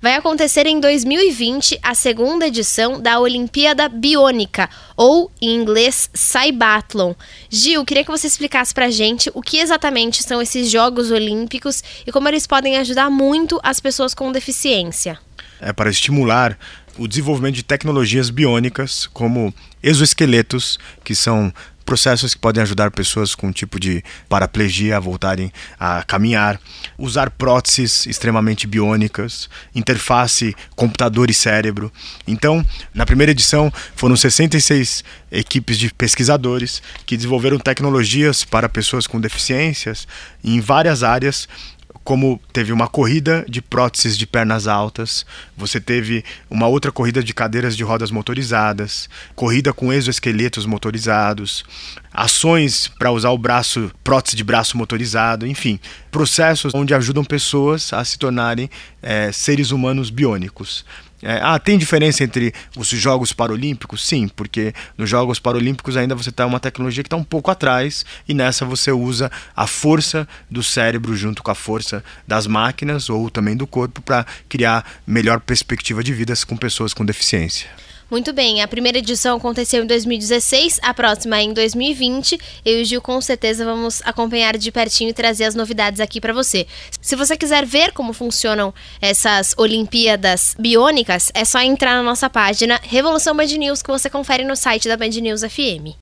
Vai acontecer em 2020 a segunda edição da Olimpíada Biônica, ou em inglês Cybathlon. Gil, queria que você explicasse pra gente o que exatamente são esses Jogos Olímpicos e como eles podem ajudar muito as pessoas com deficiência. É para estimular o desenvolvimento de tecnologias biônicas, como exoesqueletos, que são processos que podem ajudar pessoas com tipo de paraplegia a voltarem a caminhar, usar próteses extremamente biônicas, interface computador e cérebro. Então, na primeira edição, foram 66 equipes de pesquisadores que desenvolveram tecnologias para pessoas com deficiências em várias áreas como teve uma corrida de próteses de pernas altas, você teve uma outra corrida de cadeiras de rodas motorizadas, corrida com exoesqueletos motorizados, ações para usar o braço, prótese de braço motorizado, enfim, processos onde ajudam pessoas a se tornarem é, seres humanos biônicos. É, ah, tem diferença entre os Jogos Paralímpicos? Sim, porque nos Jogos Paralímpicos ainda você está uma tecnologia que está um pouco atrás e nessa você usa a força do cérebro junto com a força das máquinas ou também do corpo para criar melhor perspectiva de vidas com pessoas com deficiência. Muito bem, a primeira edição aconteceu em 2016, a próxima é em 2020. Eu e o Gil com certeza vamos acompanhar de pertinho e trazer as novidades aqui para você. Se você quiser ver como funcionam essas Olimpíadas Biônicas, é só entrar na nossa página Revolução Band News que você confere no site da Band News FM.